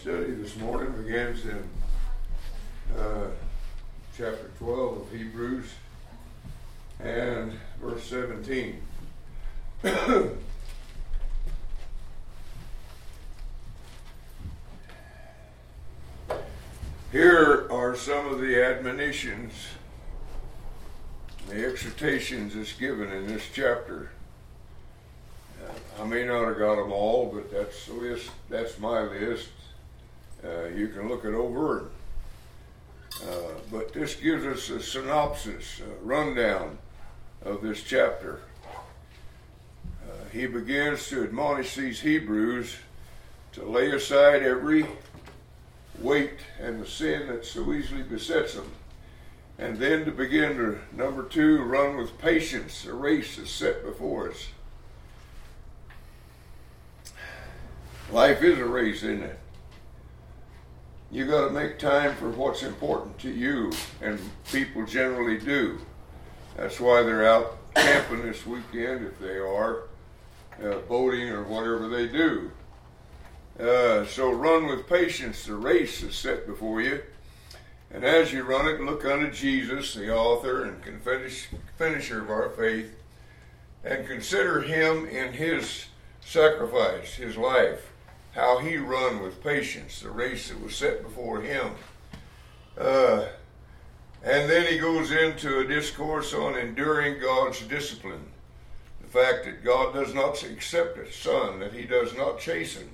Study this morning begins in uh, chapter 12 of Hebrews and verse 17. Here are some of the admonitions, the exhortations that's given in this chapter. Uh, I may not have got them all, but that's the list. That's my list. Uh, you can look it over. Uh, but this gives us a synopsis, a rundown of this chapter. Uh, he begins to admonish these Hebrews to lay aside every weight and the sin that so easily besets them. And then to begin to, number two, run with patience the race is set before us. Life is a race, isn't it? You got to make time for what's important to you, and people generally do. That's why they're out camping this weekend if they are, uh, boating or whatever they do. Uh, so run with patience the race is set before you. And as you run it, look unto Jesus, the author and finish, finisher of our faith, and consider him in his sacrifice, his life, how he run with patience the race that was set before him. Uh, and then he goes into a discourse on enduring God's discipline. The fact that God does not accept a son, that he does not chasten.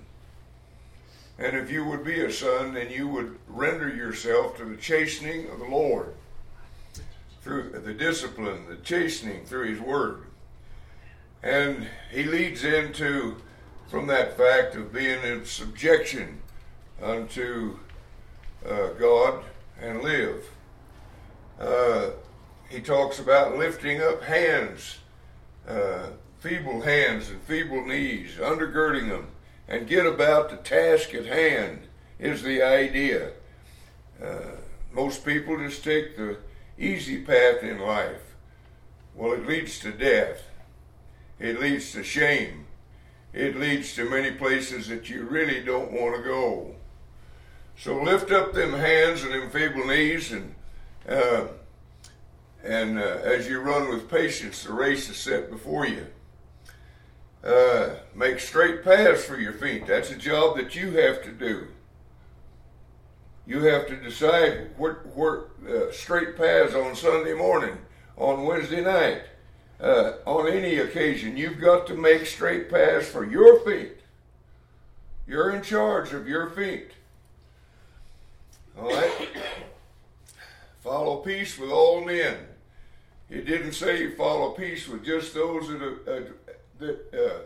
And if you would be a son, then you would render yourself to the chastening of the Lord through the discipline, the chastening through his word. And he leads into from that fact of being in subjection unto uh, God and live. Uh, he talks about lifting up hands, uh, feeble hands and feeble knees, undergirding them, and get about the task at hand is the idea. Uh, most people just take the easy path in life. Well, it leads to death. It leads to shame it leads to many places that you really don't want to go. So lift up them hands and them feeble knees, and uh, and uh, as you run with patience, the race is set before you. Uh, make straight paths for your feet. That's a job that you have to do. You have to decide what, what uh, straight paths on Sunday morning, on Wednesday night, uh, on any occasion, you've got to make straight paths for your feet. You're in charge of your feet. All right? follow peace with all men. He didn't say you follow peace with just those that uh, that uh,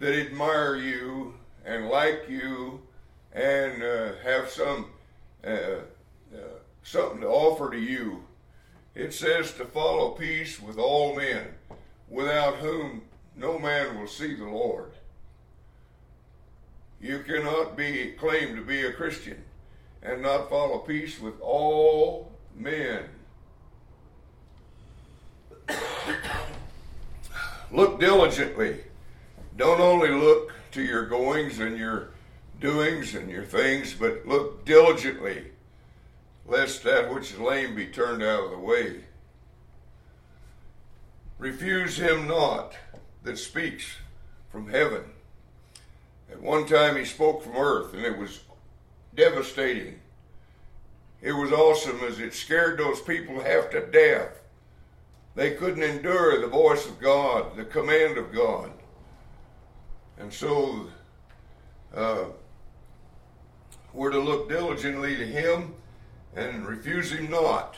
that admire you and like you and uh, have some uh, uh, something to offer to you it says to follow peace with all men, without whom no man will see the Lord. You cannot be claim to be a Christian and not follow peace with all men. look diligently. Don't only look to your goings and your doings and your things, but look diligently lest that which is lame be turned out of the way. Refuse him not that speaks from heaven. At one time he spoke from earth, and it was devastating. It was awesome as it scared those people half to death. They couldn't endure the voice of God, the command of God. And so uh, we're to look diligently to him and refuse him not.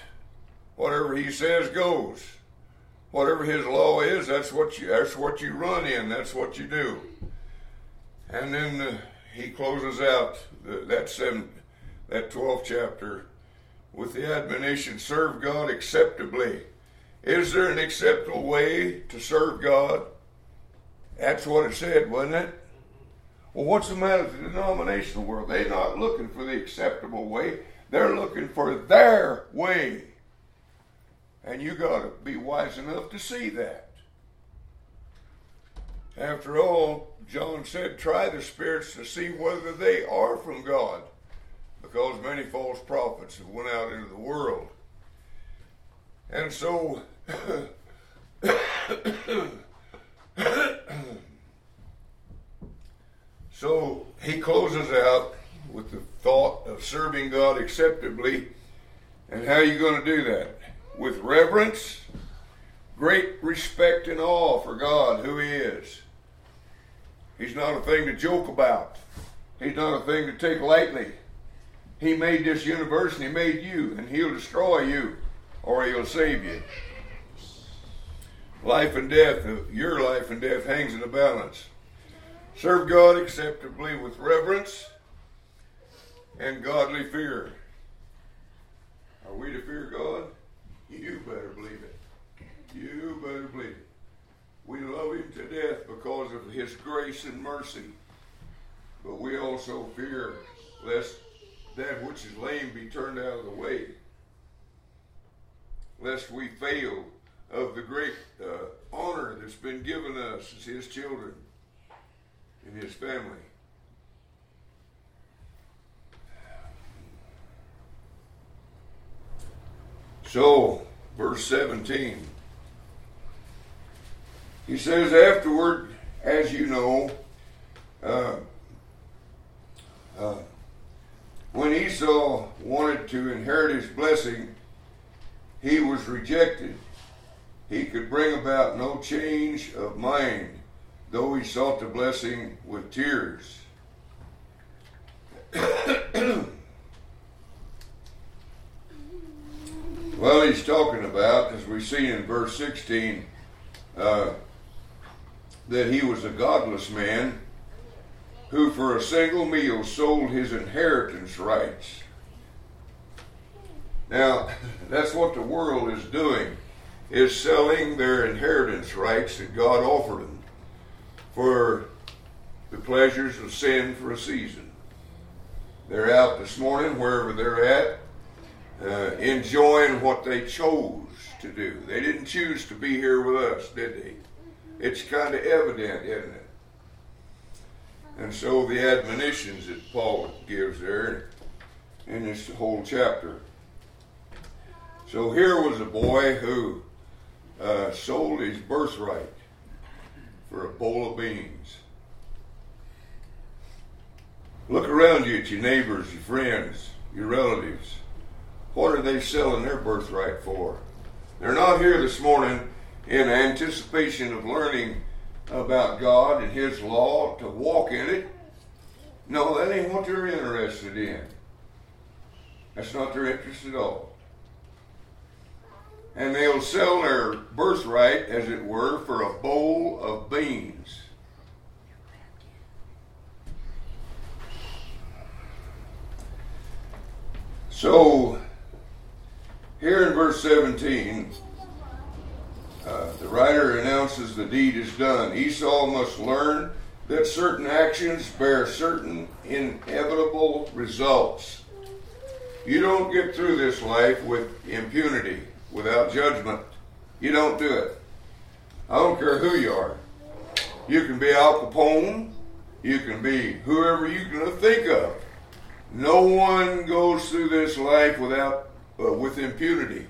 Whatever he says goes. Whatever his law is, that's what you that's what you run in. That's what you do. And then uh, he closes out the, that seven, that twelfth chapter with the admonition: serve God acceptably. Is there an acceptable way to serve God? That's what it said, wasn't it? Well, what's the matter with the denominational world? They're not looking for the acceptable way. They're looking for their way. And you got to be wise enough to see that. After all, John said, try the spirits to see whether they are from God, because many false prophets have went out into the world. And so so he closes out with the thought of serving God acceptably. And how are you going to do that? With reverence, great respect and awe for God, who He is. He's not a thing to joke about. He's not a thing to take lightly. He made this universe and He made you, and He'll destroy you or He'll save you. Life and death, your life and death hangs in a balance. Serve God acceptably with reverence and godly fear. Are we to fear God? You better believe it. You better believe it. We love Him to death because of His grace and mercy. But we also fear lest that which is lame be turned out of the way. Lest we fail of the great uh, honor that's been given us as His children and His family. So, verse 17. He says, Afterward, as you know, uh, uh, when Esau wanted to inherit his blessing, he was rejected. He could bring about no change of mind, though he sought the blessing with tears. well, he's talking about, as we see in verse 16, uh, that he was a godless man who for a single meal sold his inheritance rights. Now, that's what the world is doing, is selling their inheritance rights that God offered them for the pleasures of sin for a season. They're out this morning, wherever they're at, uh, enjoying what they chose to do. They didn't choose to be here with us, did they? It's kind of evident, isn't it? And so the admonitions that Paul gives there in this whole chapter. So here was a boy who uh, sold his birthright for a bowl of beans. Look around you at your neighbors, your friends, your relatives. What are they selling their birthright for? They're not here this morning in anticipation of learning about God and His law to walk in it. No, that ain't what they're interested in. That's not their interest at all. And they'll sell their birthright, as it were, for a bowl of beans. So, here in verse 17, uh, the writer announces the deed is done. Esau must learn that certain actions bear certain inevitable results. You don't get through this life with impunity, without judgment. You don't do it. I don't care who you are. You can be Al Capone. You can be whoever you can think of. No one goes through this life without uh, with impunity,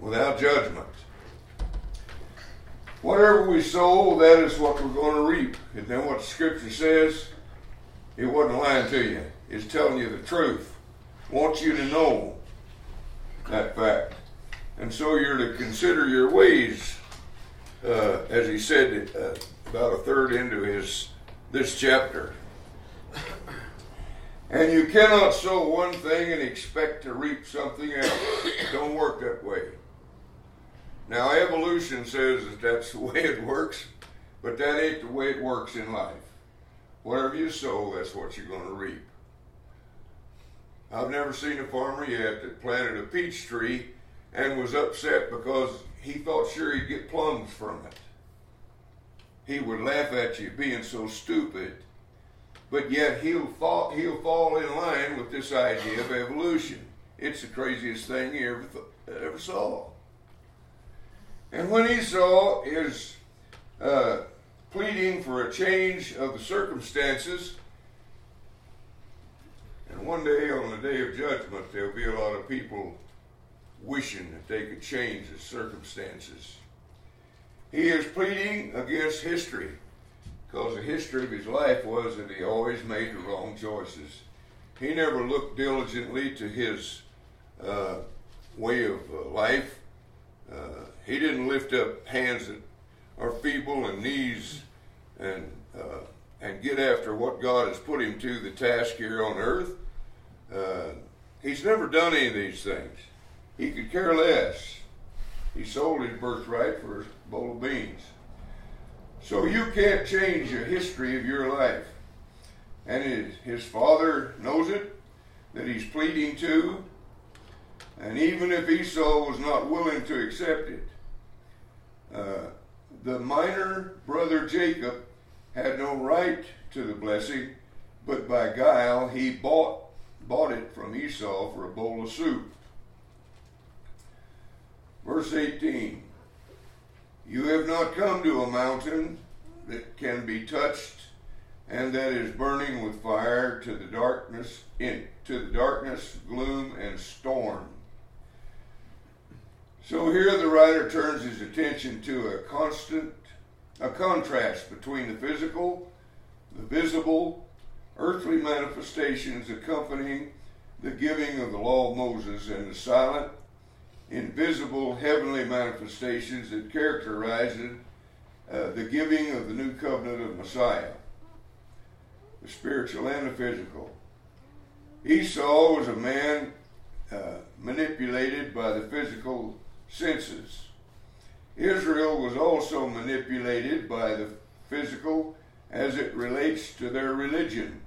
without judgment. Whatever we sow, that is what we're going to reap. And then what scripture says, it wasn't lying to you. It's telling you the truth. Wants you to know that fact. And so you're to consider your ways, uh, as he said uh, about a third into his this chapter. And you cannot sow one thing and expect to reap something else. It don't work that way. Now, evolution says that that's the way it works, but that ain't the way it works in life. Whatever you sow, that's what you're going to reap. I've never seen a farmer yet that planted a peach tree and was upset because he thought sure he'd get plums from it. He would laugh at you being so stupid but yet he'll fall, he'll fall in line with this idea of evolution. It's the craziest thing he ever, ever saw. And when he saw his uh, pleading for a change of the circumstances. And one day, on the day of judgment, there'll be a lot of people wishing that they could change the circumstances. He is pleading against history because the history of his life was that he always made the wrong choices. He never looked diligently to his uh, way of uh, life. Uh, he didn't lift up hands that are feeble and knees and uh, and get after what God has put him to the task here on earth. Uh, he's never done any of these things. He could care less. He sold his birthright for a bowl of beans. So you can't change the history of your life. And his, father knows it, that he's pleading to. And even if Esau was not willing to accept it, uh, the minor brother Jacob had no right to the blessing, but by guile he bought, bought it from Esau for a bowl of soup. Verse 18 You have not come to a mountain that can be touched and that is burning with fire to the darkness in to the darkness, gloom, and storm. So here the writer turns his attention to a constant a contrast between the physical, the visible, earthly manifestations accompanying the giving of the law of Moses and the silent invisible heavenly manifestations that characterize uh, the giving of the new covenant of Messiah, the spiritual and the physical. Esau was a man uh, manipulated by the physical senses. Israel was also manipulated by the physical as it relates to their religion.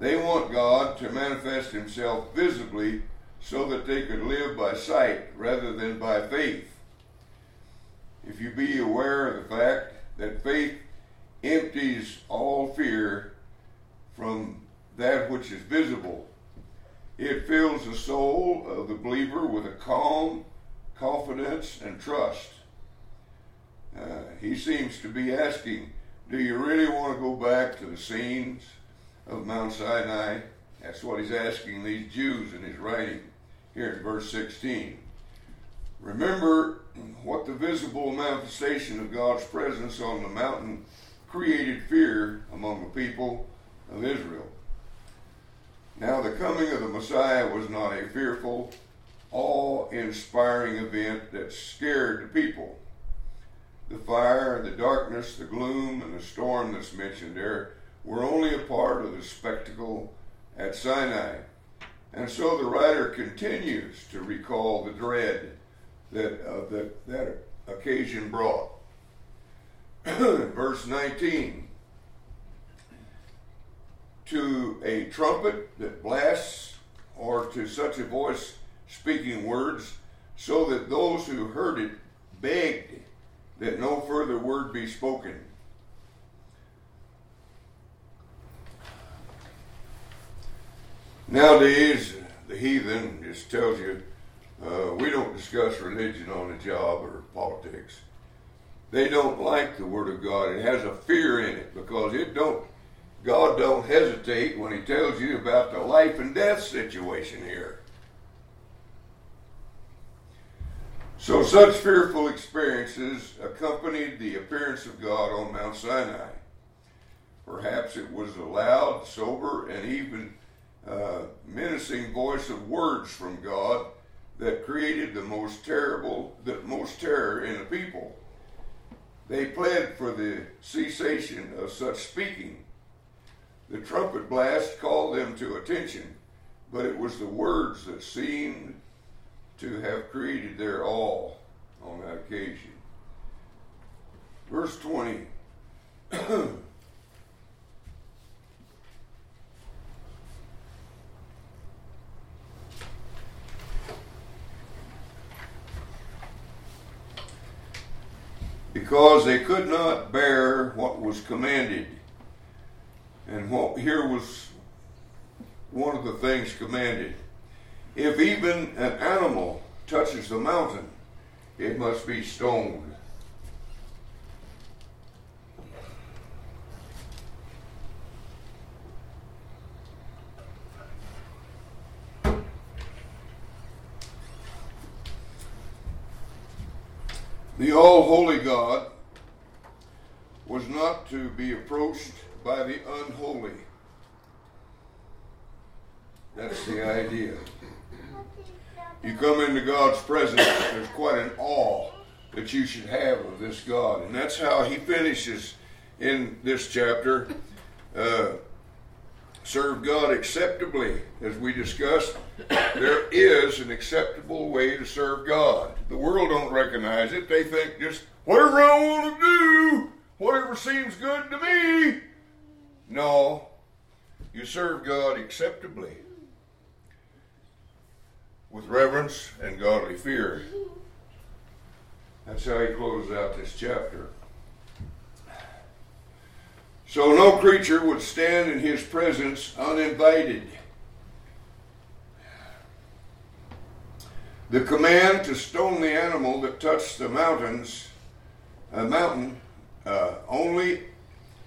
They want God to manifest himself visibly so that they could live by sight rather than by faith. If you be aware of the fact that faith empties all fear from that which is visible, it fills the soul of the believer with a calm confidence and trust. Uh, he seems to be asking, Do you really want to go back to the scenes of Mount Sinai? That's what he's asking these Jews in his writing here in verse 16. Remember what the visible manifestation of God's presence on the mountain created fear among the people of Israel. Now, the coming of the Messiah was not a fearful, awe inspiring event that scared the people. The fire, the darkness, the gloom, and the storm that's mentioned there were only a part of the spectacle at Sinai. And so the writer continues to recall the dread that uh, that, that occasion brought. Verse 19 To a trumpet that blasts, or to such a voice speaking words, so that those who heard it begged that no further word be spoken. Nowadays, the heathen just tells you uh, we don't discuss religion on the job or politics. They don't like the Word of God. It has a fear in it because it don't. God don't hesitate when He tells you about the life and death situation here. So, such fearful experiences accompanied the appearance of God on Mount Sinai. Perhaps it was a loud, sober, and even uh, menacing voice of words from God that created the most terrible, the most terror in the people. They pled for the cessation of such speaking. The trumpet blast called them to attention, but it was the words that seemed to have created their awe on that occasion. Verse 20. because they could not bear what was commanded. And what here was one of the things commanded. If even an animal touches the mountain, it must be stoned. The all holy God was not to be approached by the unholy. That's the idea. You come into God's presence, there's quite an awe that you should have of this God. And that's how he finishes in this chapter. Uh, serve God acceptably. As we discussed, there is an acceptable way to serve God. The world don't recognize it. They think just whatever I want to do, whatever seems good to me. No, you serve God acceptably with reverence and godly fear. That's how he closes out this chapter. So no creature would stand in his presence uninvited. The command to stone the animal that touched the mountains, a mountain, uh, only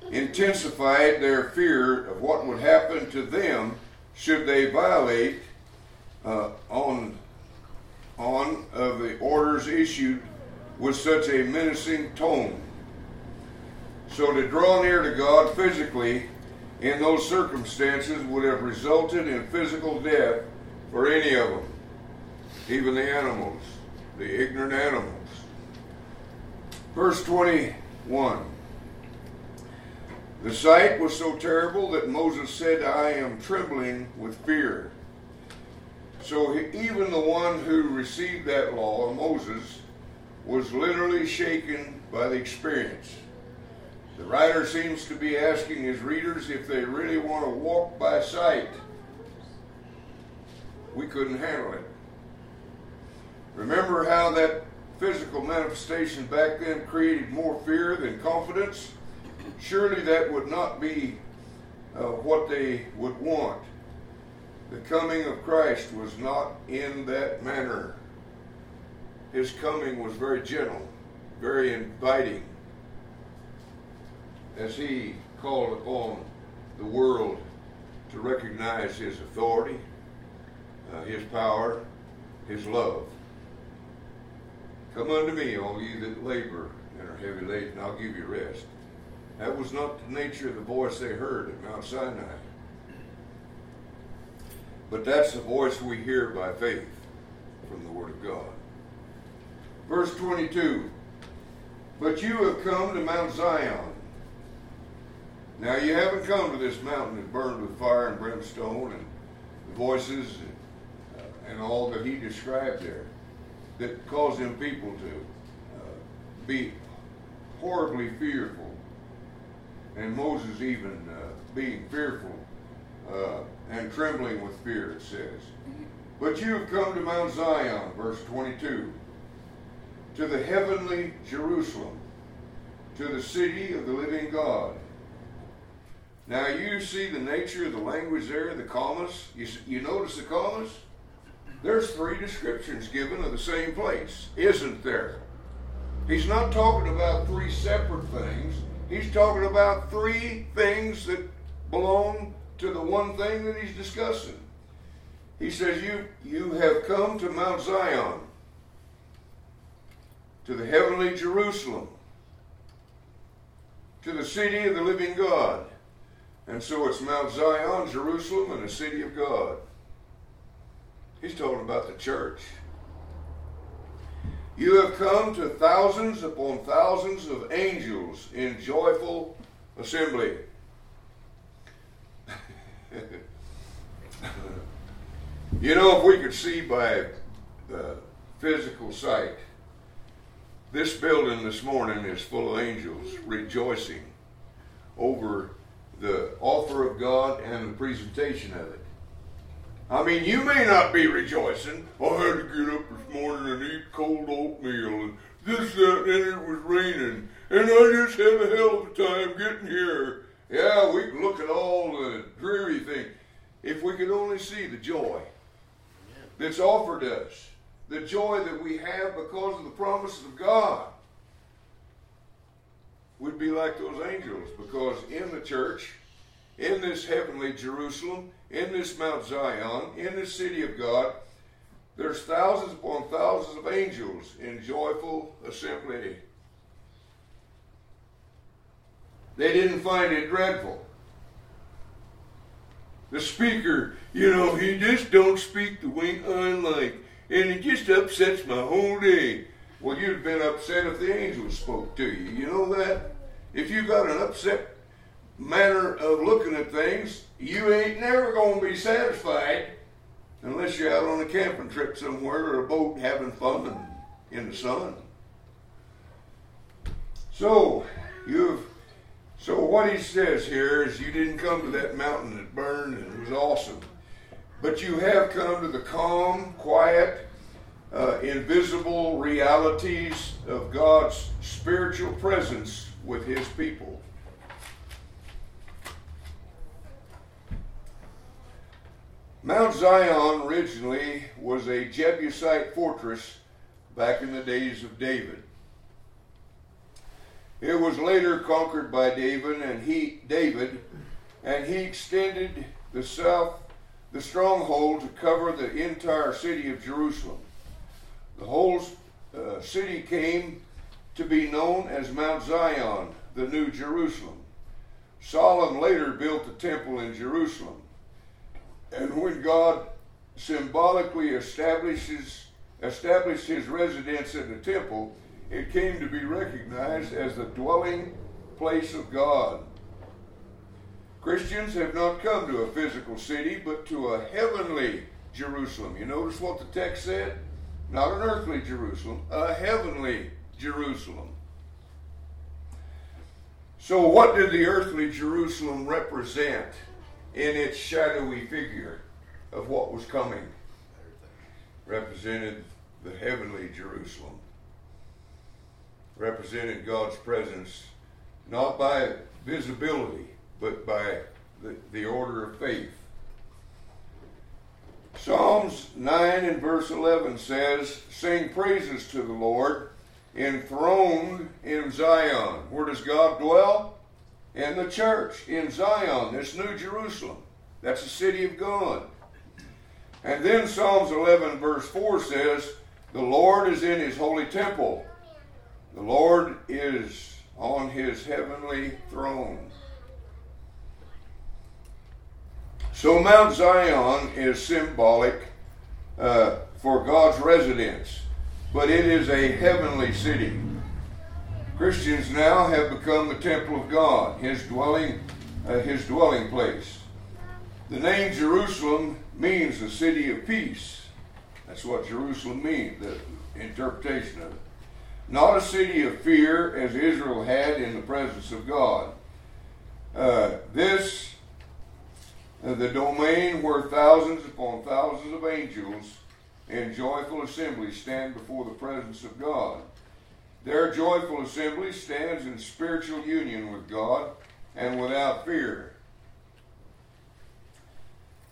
intensified their fear of what would happen to them should they violate uh, on on of the orders issued with such a menacing tone. So to draw near to God physically in those circumstances would have resulted in physical death for any of them, even the animals, the ignorant animals. Verse 21 The sight was so terrible that Moses said, I am trembling with fear. So even the one who received that law, Moses, was literally shaken by the experience. The writer seems to be asking his readers if they really want to walk by sight. We couldn't handle it. Remember how that physical manifestation back then created more fear than confidence? Surely that would not be uh, what they would want. The coming of Christ was not in that manner. His coming was very gentle, very inviting, as he called upon the world to recognize his authority, uh, his power, his love. Come unto me, all ye that labor and are heavy laden, I'll give you rest. That was not the nature of the voice they heard at Mount Sinai. But that's the voice we hear by faith from the Word of God. Verse 22 But you have come to Mount Zion. Now, you haven't come to this mountain that burned with fire and brimstone and the voices and, uh, and all that he described there that caused them people to uh, be horribly fearful. And Moses even uh, being fearful uh, and trembling with fear, it says. But you have come to Mount Zion, verse 22 to the heavenly Jerusalem, to the city of the living God. Now you see the nature of the language there, the commas. You, you notice the commas? There's three descriptions given of the same place, isn't there? He's not talking about three separate things. He's talking about three things that belong to the one thing that he's discussing. He says, You, you have come to Mount Zion to the heavenly Jerusalem, to the city of the living God. And so it's Mount Zion, Jerusalem, and the city of God. He's talking about the church. You have come to thousands upon thousands of angels in joyful assembly. you know, if we could see by the physical sight, this building this morning is full of angels rejoicing over the offer of God and the presentation of it. I mean, you may not be rejoicing. I had to get up this morning and eat cold oatmeal and this, that, and it was raining. And I just had a hell of a time getting here. Yeah, we can look at all the dreary things. If we could only see the joy that's offered us the joy that we have because of the promises of God. We'd be like those angels because in the church, in this heavenly Jerusalem, in this Mount Zion, in the city of God, there's thousands upon thousands of angels in joyful assembly. They didn't find it dreadful. The speaker, you know, he just don't speak the way I like, and it just upsets my whole day. Well, you'd have been upset if the angels spoke to you. You know that? If you got an upset manner of looking at things, you ain't never going to be satisfied unless you're out on a camping trip somewhere or a boat having fun in the sun. So, you've so what he says here is you didn't come to that mountain that burned and was awesome. But you have come to the calm, quiet, uh, invisible realities of God's spiritual presence with his people. Mount Zion originally was a Jebusite fortress back in the days of David. It was later conquered by David and he David and he extended the south the stronghold to cover the entire city of Jerusalem. The whole uh, city came to be known as Mount Zion, the New Jerusalem. Solomon later built the temple in Jerusalem. And when God symbolically establishes established his residence in the temple, it came to be recognized as the dwelling place of God. Christians have not come to a physical city, but to a heavenly Jerusalem. You notice what the text said? Not an earthly Jerusalem, a heavenly Jerusalem. So, what did the earthly Jerusalem represent in its shadowy figure of what was coming? Represented the heavenly Jerusalem represented God's presence not by visibility, but by the, the order of faith. Psalms 9 and verse 11 says, Sing praises to the Lord, enthroned in Zion. Where does God dwell? In the church, in Zion, this new Jerusalem. That's the city of God. And then Psalms 11 verse 4 says, The Lord is in his holy temple. The Lord is on his heavenly throne. So Mount Zion is symbolic uh, for God's residence, but it is a heavenly city. Christians now have become the temple of God, His dwelling, uh, His dwelling place. The name Jerusalem means the city of peace. That's what Jerusalem means, the interpretation of it not a city of fear as Israel had in the presence of God. Uh, this, uh, the domain where thousands upon thousands of angels in joyful assembly stand before the presence of God. Their joyful assembly stands in spiritual union with God and without fear.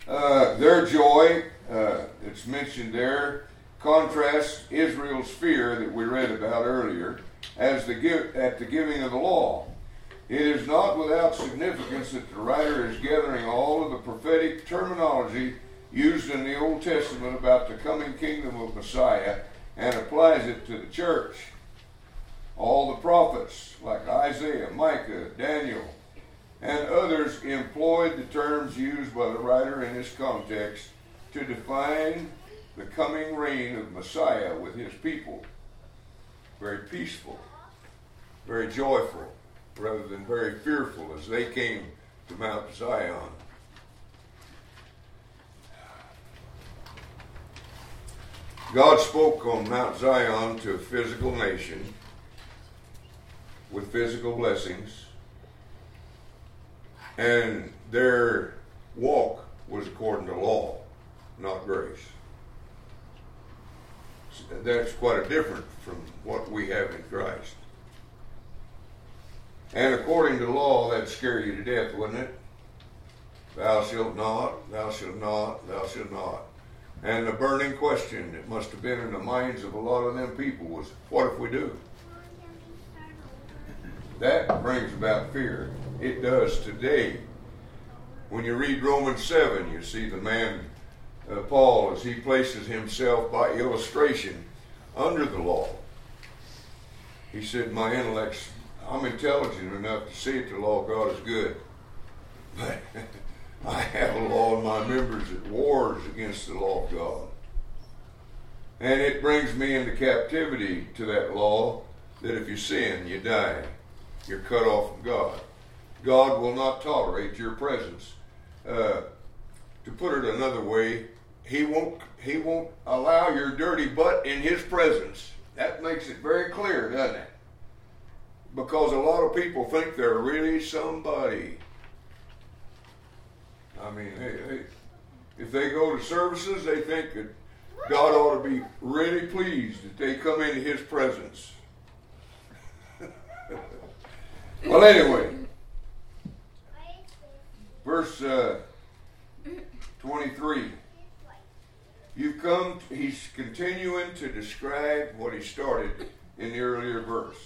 Uh, their joy, uh, it's mentioned there, contrasts Israel's fear that we read about earlier as the give, at the giving of the law. It is not without significance that the writer is gathering all of the prophetic terminology used in the Old Testament about the coming kingdom of Messiah and applies it to the church. All the prophets, like Isaiah, Micah, Daniel, and others, employed the terms used by the writer in this context to define the coming reign of Messiah with his people. Very peaceful, very joyful, rather than very fearful as they came to Mount Zion. God spoke on Mount Zion to a physical nation physical blessings, and their walk was according to law, not grace that's quite a different from what we have in Christ. And according to law, that'd scare you to death, wouldn't it? Thou shalt not, thou shalt not, thou shalt not. And the burning question that must have been in the minds of a lot of them people was, what if we do? That brings about fear. It does today. When you read Romans 7, you see the man uh, Paul as he places himself by illustration under the law. He said, My intellect's, I'm intelligent enough to see that the law of God is good. But I have a law in my members that wars against the law of God. And it brings me into captivity to that law that if you sin, you die. You're cut off from God. God will not tolerate your presence. Uh, to put it another way, he won't he won't allow your dirty butt in his presence. That makes it very clear, doesn't it? Because a lot of people think they're really somebody. I mean, hey, hey, if they go to services, they think that God ought to be really pleased that they come into His presence. Well, anyway, verse uh, 23. You've come, to, he's continuing to describe what he started in the earlier verse.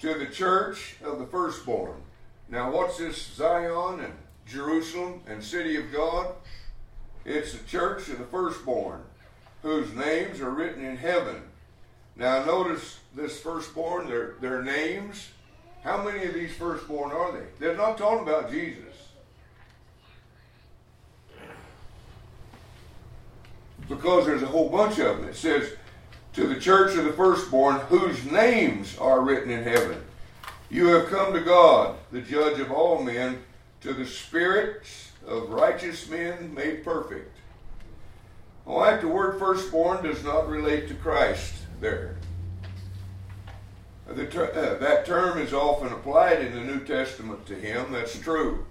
To the church of the firstborn. Now, what's this Zion and Jerusalem and city of God? It's the church of the firstborn, whose names are written in heaven. Now, notice this firstborn, their, their names. How many of these firstborn are they? They're not talking about Jesus. because there's a whole bunch of them. It says, To the church of the firstborn, whose names are written in heaven. You have come to God, the judge of all men, to the spirits of righteous men made perfect. Well, like the word firstborn does not relate to Christ there. Ter- uh, that term is often applied in the New Testament to him, that's true.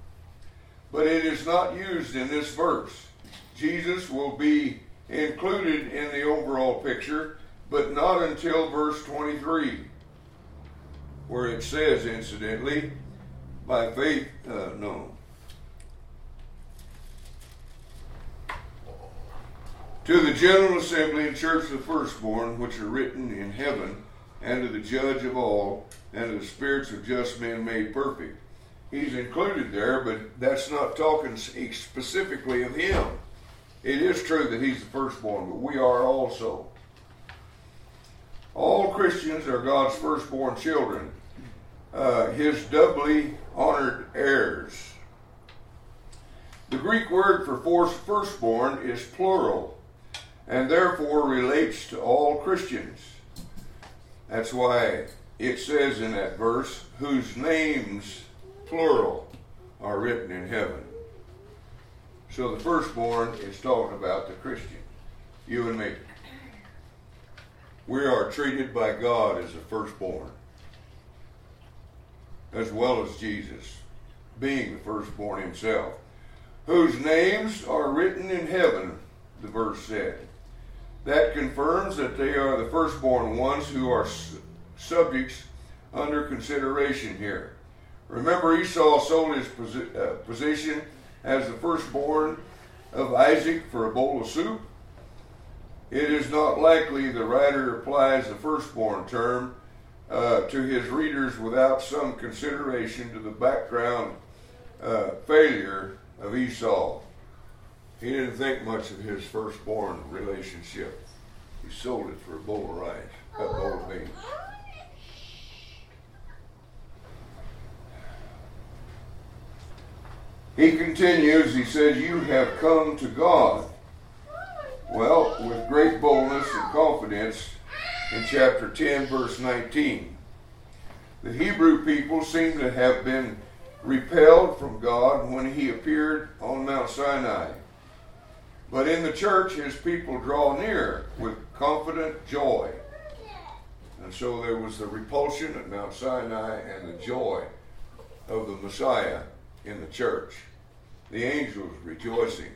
But it is not used in this verse. Jesus will be included in the overall picture, but not until verse 23, where it says, incidentally, by faith, uh, no. To the general assembly and church of the firstborn, which are written in heaven, and to the judge of all, and to the spirits of just men made perfect. He's included there, but that's not talking specifically of him. It is true that he's the firstborn, but we are also. All Christians are God's firstborn children, uh, his doubly honored heirs. The Greek word for firstborn is plural and therefore relates to all Christians. That's why it says in that verse, whose names, plural, are written in heaven. So the firstborn is talking about the Christian, you and me. We are treated by God as the firstborn, as well as Jesus, being the firstborn himself, whose names are written in heaven, the verse said. That confirms that they are the firstborn ones who are subjects under consideration here. Remember, Esau sold his uh, position as the firstborn of Isaac for a bowl of soup? It is not likely the writer applies the firstborn term uh, to his readers without some consideration to the background uh, failure of Esau. He didn't think much of his firstborn relationship. He sold it for a bowl of rice, a bowl of beans. He continues, he says, You have come to God. Well, with great boldness and confidence in chapter 10, verse 19. The Hebrew people seem to have been repelled from God when he appeared on Mount Sinai. But in the church, his people draw near with confident joy. And so there was the repulsion at Mount Sinai and the joy of the Messiah in the church. The angels rejoicing.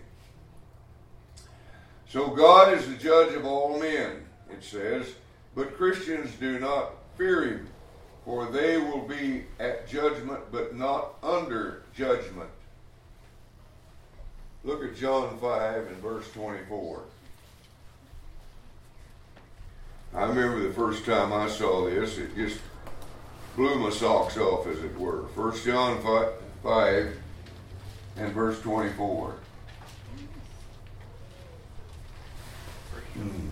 So God is the judge of all men, it says, but Christians do not fear him, for they will be at judgment, but not under judgment. Look at John 5 and verse 24. I remember the first time I saw this, it just blew my socks off, as it were. 1 John 5, 5 and verse 24. Hmm.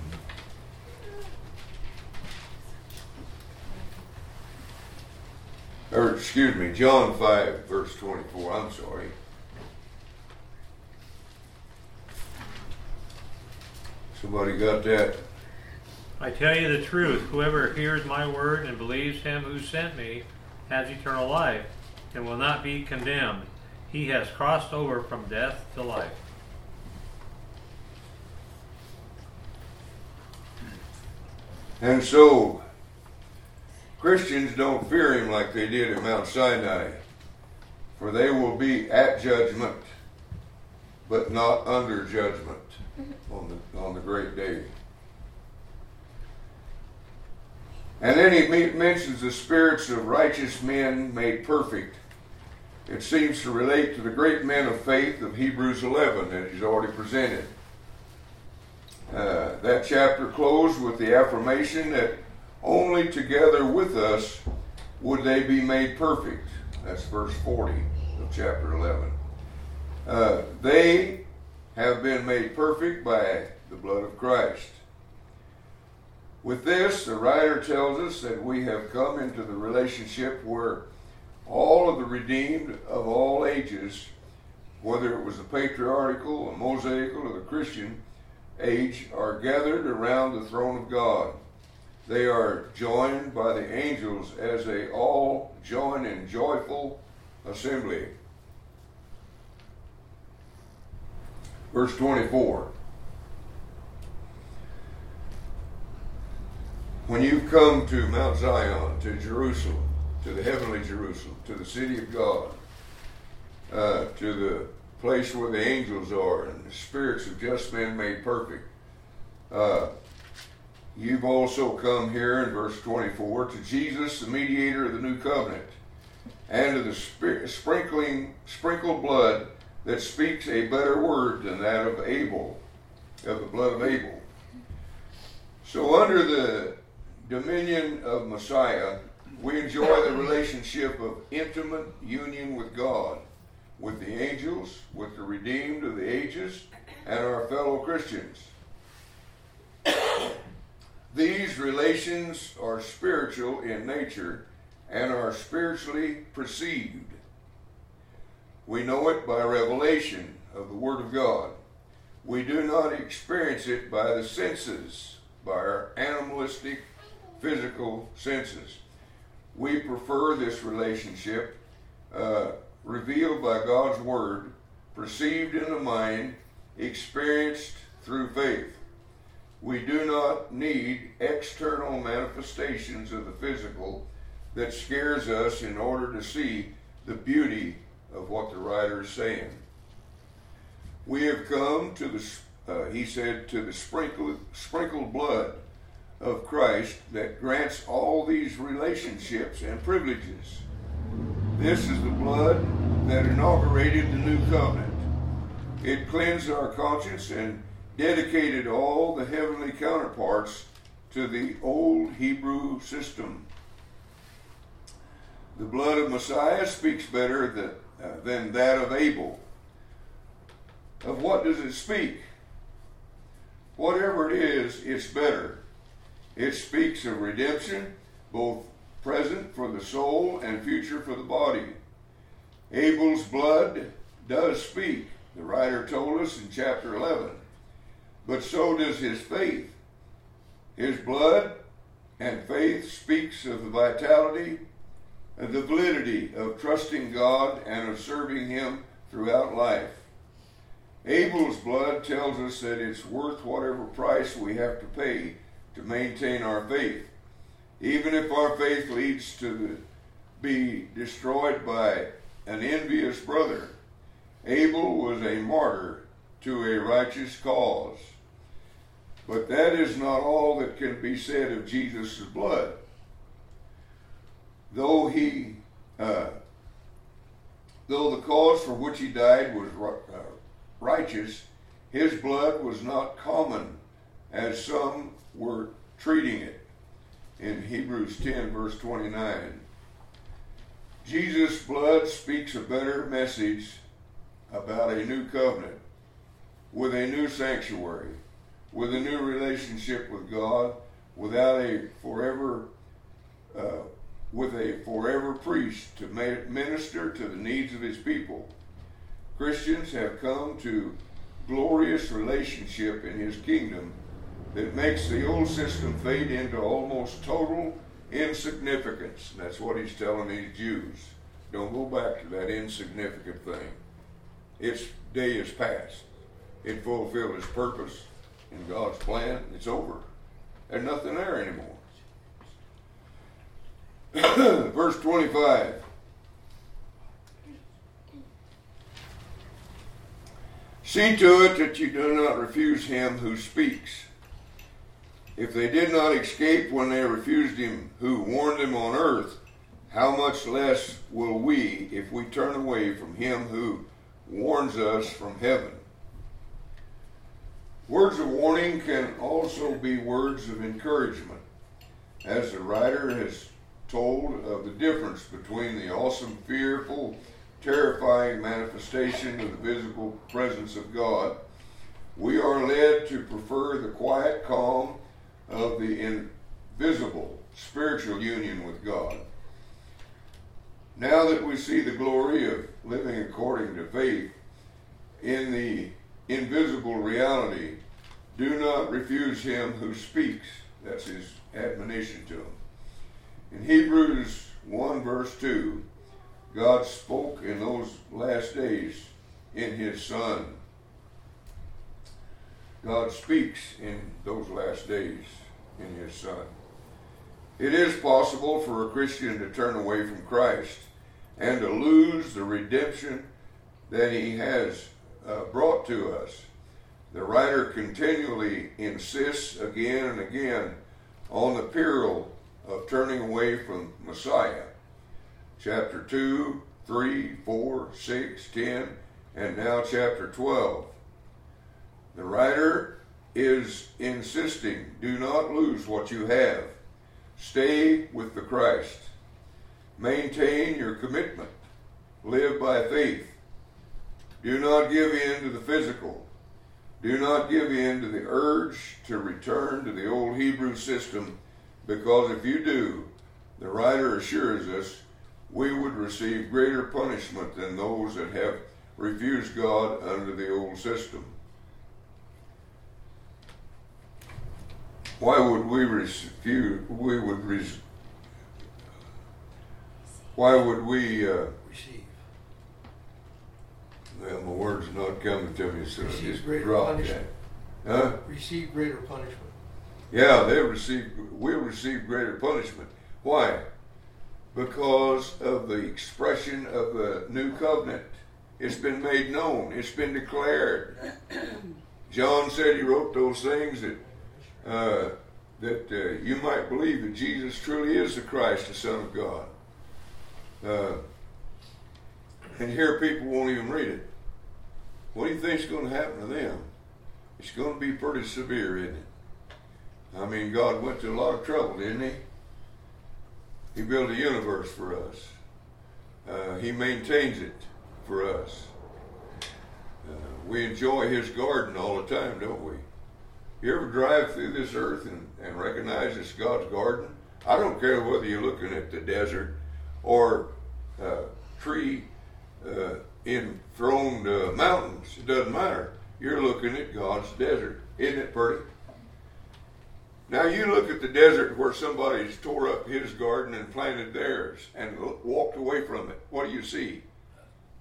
Or, excuse me, John 5, verse 24. I'm sorry. Somebody got that? I tell you the truth, whoever hears my word and believes him who sent me has eternal life and will not be condemned. He has crossed over from death to life. And so, Christians don't fear him like they did at Mount Sinai, for they will be at judgment, but not under judgment on the, on the great day. And then he mentions the spirits of righteous men made perfect. It seems to relate to the great men of faith of Hebrews 11 that he's already presented. Uh, that chapter closed with the affirmation that only together with us would they be made perfect. That's verse 40 of chapter 11. Uh, they have been made perfect by the blood of Christ. With this, the writer tells us that we have come into the relationship where all of the redeemed of all ages, whether it was the patriarchal, the mosaical, or the Christian age, are gathered around the throne of God. They are joined by the angels as they all join in joyful assembly. Verse 24. When you've come to Mount Zion, to Jerusalem, to the heavenly Jerusalem, to the city of God, uh, to the place where the angels are and the spirits of just men made perfect. Uh, you've also come here in verse 24 to Jesus, the mediator of the new covenant, and to the sp- sprinkling, sprinkled blood that speaks a better word than that of Abel, of the blood of Abel. So, under the dominion of Messiah, we enjoy the relationship of intimate union with God, with the angels, with the redeemed of the ages, and our fellow Christians. These relations are spiritual in nature and are spiritually perceived. We know it by revelation of the Word of God. We do not experience it by the senses, by our animalistic, physical senses. We prefer this relationship uh, revealed by God's Word, perceived in the mind, experienced through faith. We do not need external manifestations of the physical that scares us in order to see the beauty of what the writer is saying. We have come to the, uh, he said, to the sprinkled, sprinkled blood of Christ that grants all these relationships and privileges. This is the blood that inaugurated the new covenant. It cleansed our conscience and dedicated all the heavenly counterparts to the old Hebrew system. The blood of Messiah speaks better than, uh, than that of Abel. Of what does it speak? Whatever it is, it's better. It speaks of redemption, both present for the soul and future for the body. Abel's blood does speak, the writer told us in chapter 11, but so does his faith. His blood and faith speaks of the vitality the validity of trusting God and of serving Him throughout life. Abel's blood tells us that it's worth whatever price we have to pay to maintain our faith. Even if our faith leads to be destroyed by an envious brother, Abel was a martyr to a righteous cause. But that is not all that can be said of Jesus' blood. Though he, uh, though the cause for which he died was uh, righteous, his blood was not common, as some were treating it in Hebrews 10, verse 29. Jesus' blood speaks a better message about a new covenant, with a new sanctuary, with a new relationship with God, without a forever uh, with a forever priest to minister to the needs of his people. Christians have come to glorious relationship in his kingdom that makes the old system fade into almost total insignificance. That's what he's telling these Jews. Don't go back to that insignificant thing. Its day is past. It fulfilled its purpose in God's plan. It's over. There's nothing there anymore. Verse 25. See to it that you do not refuse him who speaks. If they did not escape when they refused him who warned them on earth, how much less will we if we turn away from him who warns us from heaven? Words of warning can also be words of encouragement, as the writer has told of the difference between the awesome, fearful, terrifying manifestation of the visible presence of God, we are led to prefer the quiet calm of the invisible spiritual union with God. Now that we see the glory of living according to faith in the invisible reality, do not refuse him who speaks. That's his admonition to him. In Hebrews 1, verse 2, God spoke in those last days in his Son. God speaks in those last days in his Son. It is possible for a Christian to turn away from Christ and to lose the redemption that he has uh, brought to us. The writer continually insists again and again on the peril of turning away from Messiah chapter 2, 3, 4, 6, 10, and now chapter 12. The writer is insisting do not lose what you have. Stay with the Christ. Maintain your commitment. Live by faith. Do not give in to the physical. Do not give in to the urge to return to the old Hebrew system, because if you do, the writer assures us we would receive greater punishment than those that have refused God under the old system. Why would we refuse? We would res, Why would we uh, receive? Well, my words not coming to me, so receive just greater drop punishment. that. Huh? Receive greater punishment. Yeah, they receive. We'll receive greater punishment. Why? because of the expression of the new covenant. It's been made known, it's been declared. John said he wrote those things that uh, that uh, you might believe that Jesus truly is the Christ, the Son of God. Uh, and here people won't even read it. What do you think is going to happen to them? It's going to be pretty severe, isn't it? I mean, God went to a lot of trouble, didn't he? He built a universe for us. Uh, he maintains it for us. Uh, we enjoy His garden all the time, don't we? You ever drive through this earth and, and recognize it's God's garden? I don't care whether you're looking at the desert or uh, tree uh, enthroned uh, mountains. It doesn't matter. You're looking at God's desert. Isn't it pretty? Now you look at the desert where somebody's tore up his garden and planted theirs and walked away from it. What do you see?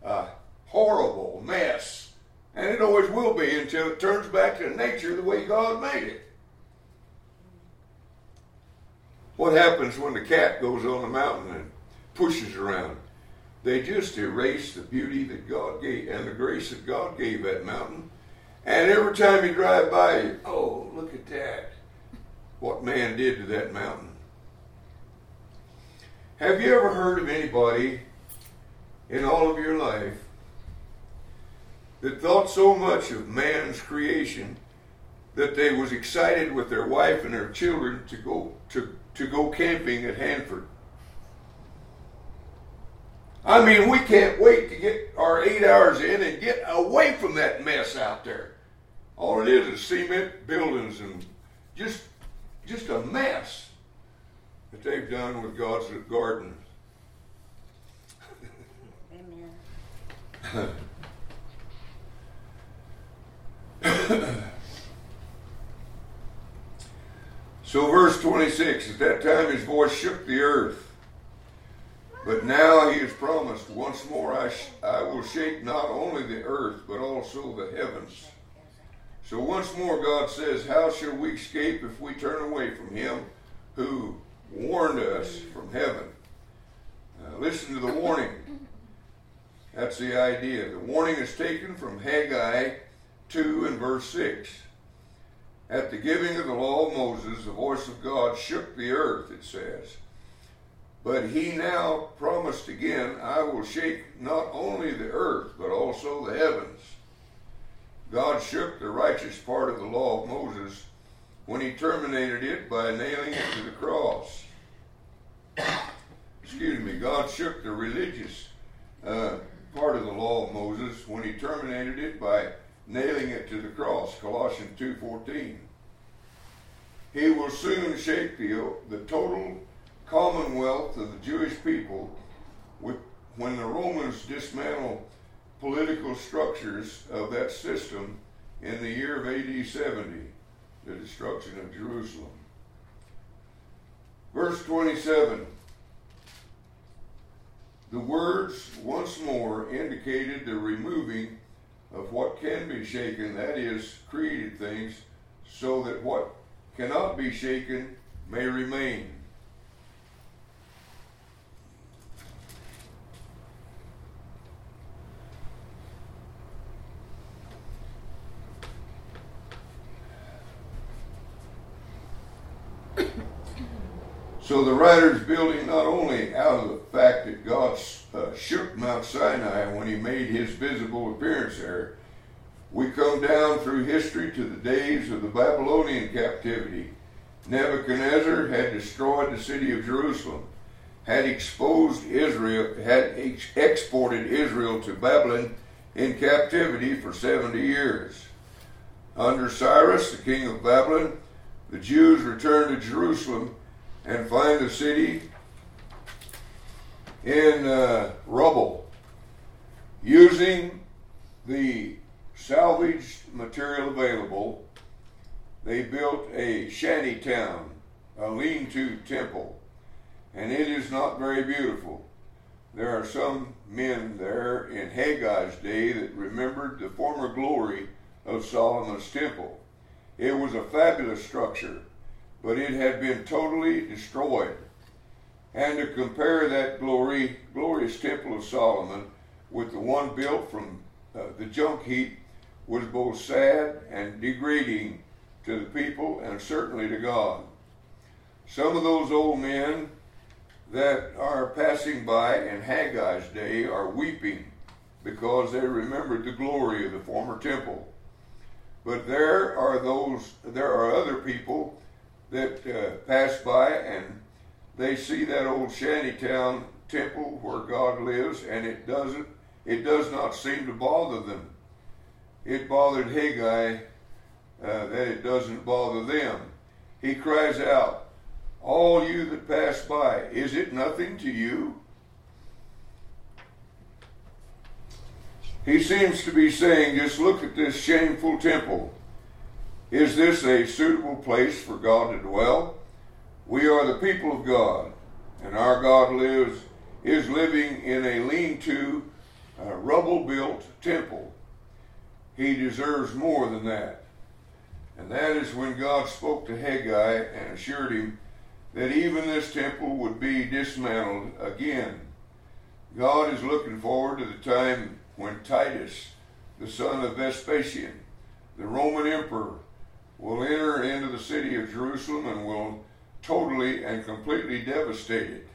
A horrible mess. And it always will be until it turns back to nature the way God made it. What happens when the cat goes on the mountain and pushes around? They just erase the beauty that God gave and the grace that God gave that mountain. And every time you drive by, oh, look at that what man did to that mountain. Have you ever heard of anybody in all of your life that thought so much of man's creation that they was excited with their wife and their children to go to, to go camping at Hanford? I mean, we can't wait to get our eight hours in and get away from that mess out there. All it is is cement buildings and just just a mess. that they've done with God's garden. Amen. So, verse 26 At that time his voice shook the earth. But now he has promised, once more I, sh- I will shake not only the earth, but also the heavens. So, once more, God says, How shall we escape if we turn away from him who warned us from heaven? Uh, listen to the warning. That's the idea. The warning is taken from Haggai 2 and verse 6. At the giving of the law of Moses, the voice of God shook the earth, it says. But he now promised again, I will shake not only the earth, but also the heavens. God shook the righteous part of the law of Moses when he terminated it by nailing it to the cross. Excuse me, God shook the religious uh, part of the law of Moses when he terminated it by nailing it to the cross, Colossians 2.14. He will soon shake the, the total commonwealth of the Jewish people with, when the Romans dismantle political structures of that system in the year of AD 70, the destruction of Jerusalem. Verse 27 The words once more indicated the removing of what can be shaken, that is, created things, so that what cannot be shaken may remain. So the writer's building not only out of the fact that God uh, shook Mount Sinai when he made his visible appearance there, we come down through history to the days of the Babylonian captivity. Nebuchadnezzar had destroyed the city of Jerusalem, had exposed Israel, had ex- exported Israel to Babylon in captivity for 70 years. Under Cyrus, the king of Babylon, the Jews returned to Jerusalem and find the city in uh, rubble. Using the salvaged material available, they built a shanty town, a lean to temple, and it is not very beautiful. There are some men there in Haggai's day that remembered the former glory of Solomon's temple. It was a fabulous structure, but it had been totally destroyed. And to compare that glory, glorious temple of Solomon with the one built from uh, the junk heap was both sad and degrading to the people and certainly to God. Some of those old men that are passing by in Haggai's day are weeping because they remembered the glory of the former temple. But there are those, there are other people that uh, pass by and they see that old shantytown temple where God lives, and it doesn't, it does not seem to bother them. It bothered Haggai uh, that it doesn't bother them. He cries out, All you that pass by, is it nothing to you? He seems to be saying, Just look at this shameful temple. Is this a suitable place for God to dwell? We are the people of God, and our God lives is living in a lean-to, uh, rubble-built temple. He deserves more than that. And that is when God spoke to Haggai and assured him that even this temple would be dismantled again. God is looking forward to the time when Titus, the son of Vespasian, the Roman emperor, will enter into the city of Jerusalem and will totally and completely devastate it.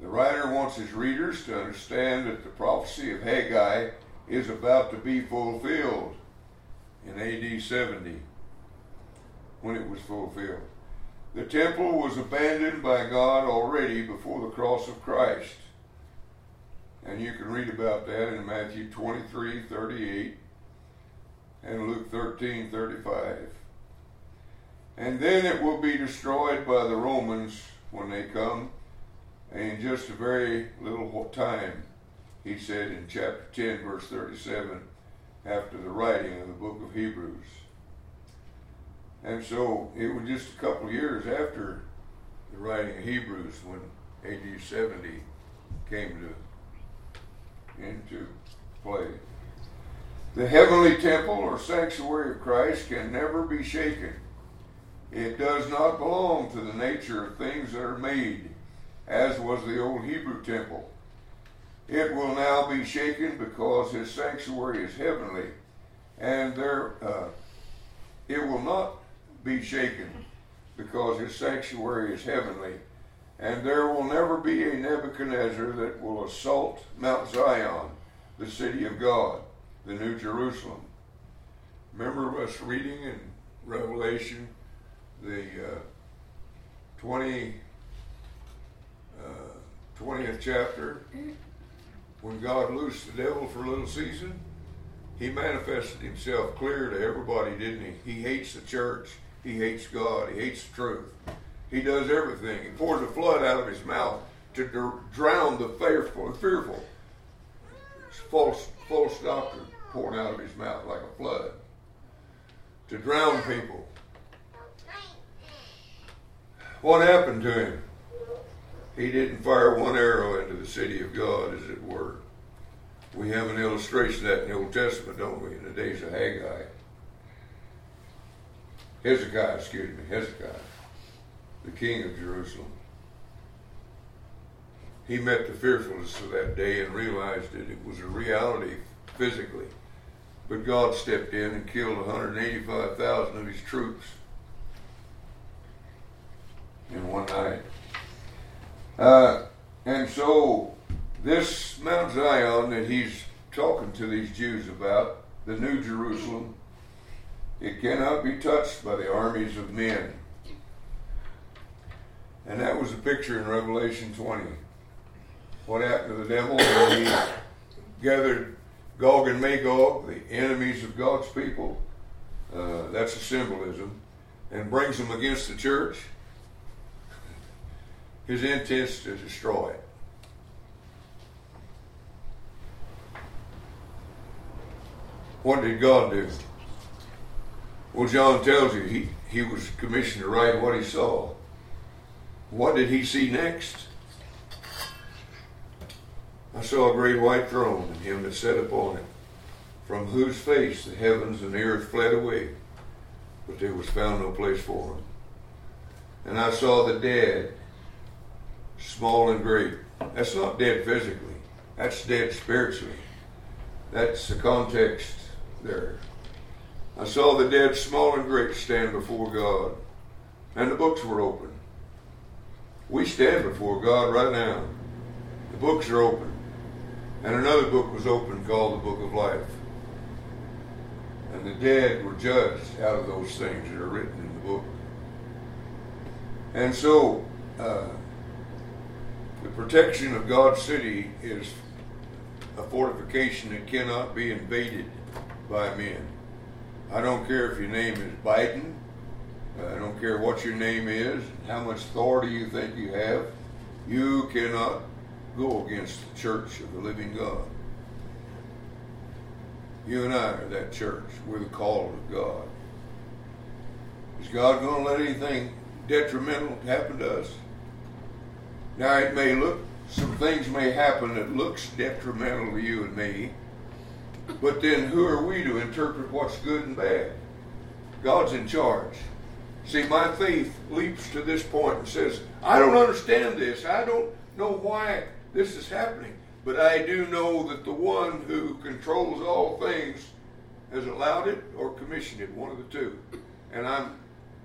The writer wants his readers to understand that the prophecy of Haggai is about to be fulfilled in AD 70 when it was fulfilled. The temple was abandoned by God already before the cross of Christ. And you can read about that in Matthew 23 38 and Luke 13 35. And then it will be destroyed by the Romans when they come. In just a very little time, he said in chapter 10, verse 37, after the writing of the book of Hebrews. And so it was just a couple of years after the writing of Hebrews when AD 70 came to into play. The heavenly temple or sanctuary of Christ can never be shaken. It does not belong to the nature of things that are made, as was the old Hebrew temple. It will now be shaken because his sanctuary is heavenly, and there uh, it will not be shaken because his sanctuary is heavenly, and there will never be a Nebuchadnezzar that will assault Mount Zion, the city of God, the New Jerusalem. Remember us reading in Revelation the uh, 20, uh, 20th chapter when God loosed the devil for a little season, he manifested himself clear to everybody, didn't he? He hates the church. He hates God. He hates the truth. He does everything. He pours a flood out of his mouth to drown the fearful. fearful. It's false, false doctrine pouring out of his mouth like a flood to drown people. What happened to him? He didn't fire one arrow into the city of God, as it were. We have an illustration of that in the Old Testament, don't we, in the days of Haggai. Hezekiah, excuse me, Hezekiah, the king of Jerusalem. He met the fearfulness of that day and realized that it was a reality physically. But God stepped in and killed 185,000 of his troops in one night. Uh, and so, this Mount Zion that he's talking to these Jews about, the New Jerusalem, it cannot be touched by the armies of men. And that was a picture in Revelation 20. What happened to the devil when he gathered Gog and Magog, the enemies of God's people? Uh, that's a symbolism. And brings them against the church. His intent is to destroy it. What did God do? Well, John tells you he, he was commissioned to write what he saw. What did he see next? I saw a great white throne and him that sat upon it, from whose face the heavens and the earth fled away, but there was found no place for him. And I saw the dead small and great. That's not dead physically. That's dead spiritually. That's the context there. I saw the dead, small and great, stand before God, and the books were open. We stand before God right now. The books are open. And another book was open called the Book of Life. And the dead were judged out of those things that are written in the book. And so, uh, the protection of God's city is a fortification that cannot be invaded by men. I don't care if your name is Biden. I don't care what your name is, how much authority you think you have. You cannot go against the church of the living God. You and I are that church. We're the call of God. Is God going to let anything detrimental happen to us? Now it may look, some things may happen that looks detrimental to you and me, but then who are we to interpret what's good and bad? God's in charge. See, my faith leaps to this point and says, I don't understand this. I don't know why this is happening. But I do know that the one who controls all things has allowed it or commissioned it, one of the two. And I'm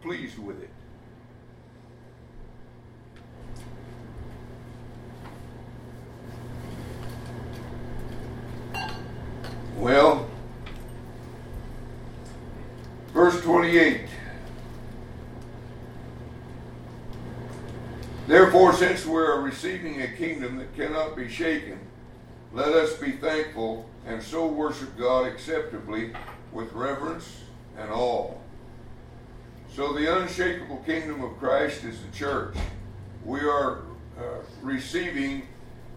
pleased with it. Well, verse 28. Therefore, since we are receiving a kingdom that cannot be shaken, let us be thankful and so worship God acceptably with reverence and awe. So, the unshakable kingdom of Christ is the church. we are uh, receiving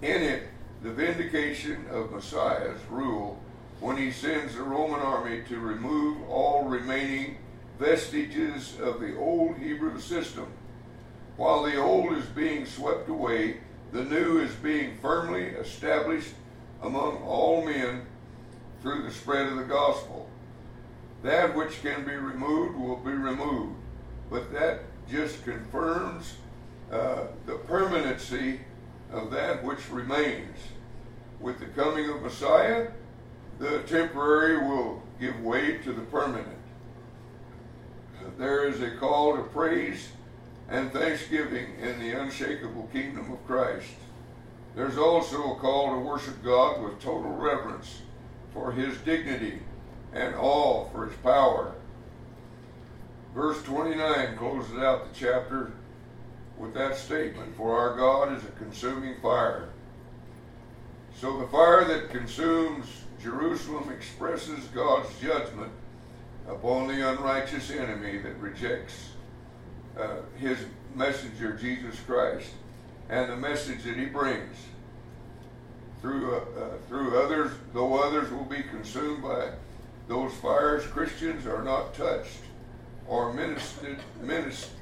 in it the vindication of Messiah's rule when he sends the Roman army to remove all remaining vestiges of the old Hebrew system. While the old is being swept away, the new is being firmly established among all men through the spread of the gospel. That which can be removed will be removed, but that just confirms uh, the permanency of that which remains. With the coming of Messiah, the temporary will give way to the permanent. There is a call to praise and thanksgiving in the unshakable kingdom of Christ. There's also a call to worship God with total reverence for his dignity and awe for his power. Verse 29 closes out the chapter with that statement For our God is a consuming fire. So the fire that consumes Jerusalem expresses God's judgment upon the unrighteous enemy that rejects uh, his messenger, Jesus Christ, and the message that he brings. Through, uh, uh, through others, though others will be consumed by those fires, Christians are not touched or ministered, ministered.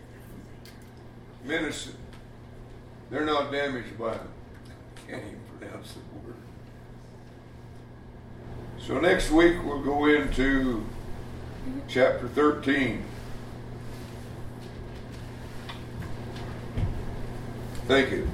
They're not damaged by them. Can't even pronounce word. So next week we'll go into chapter 13. Thank you.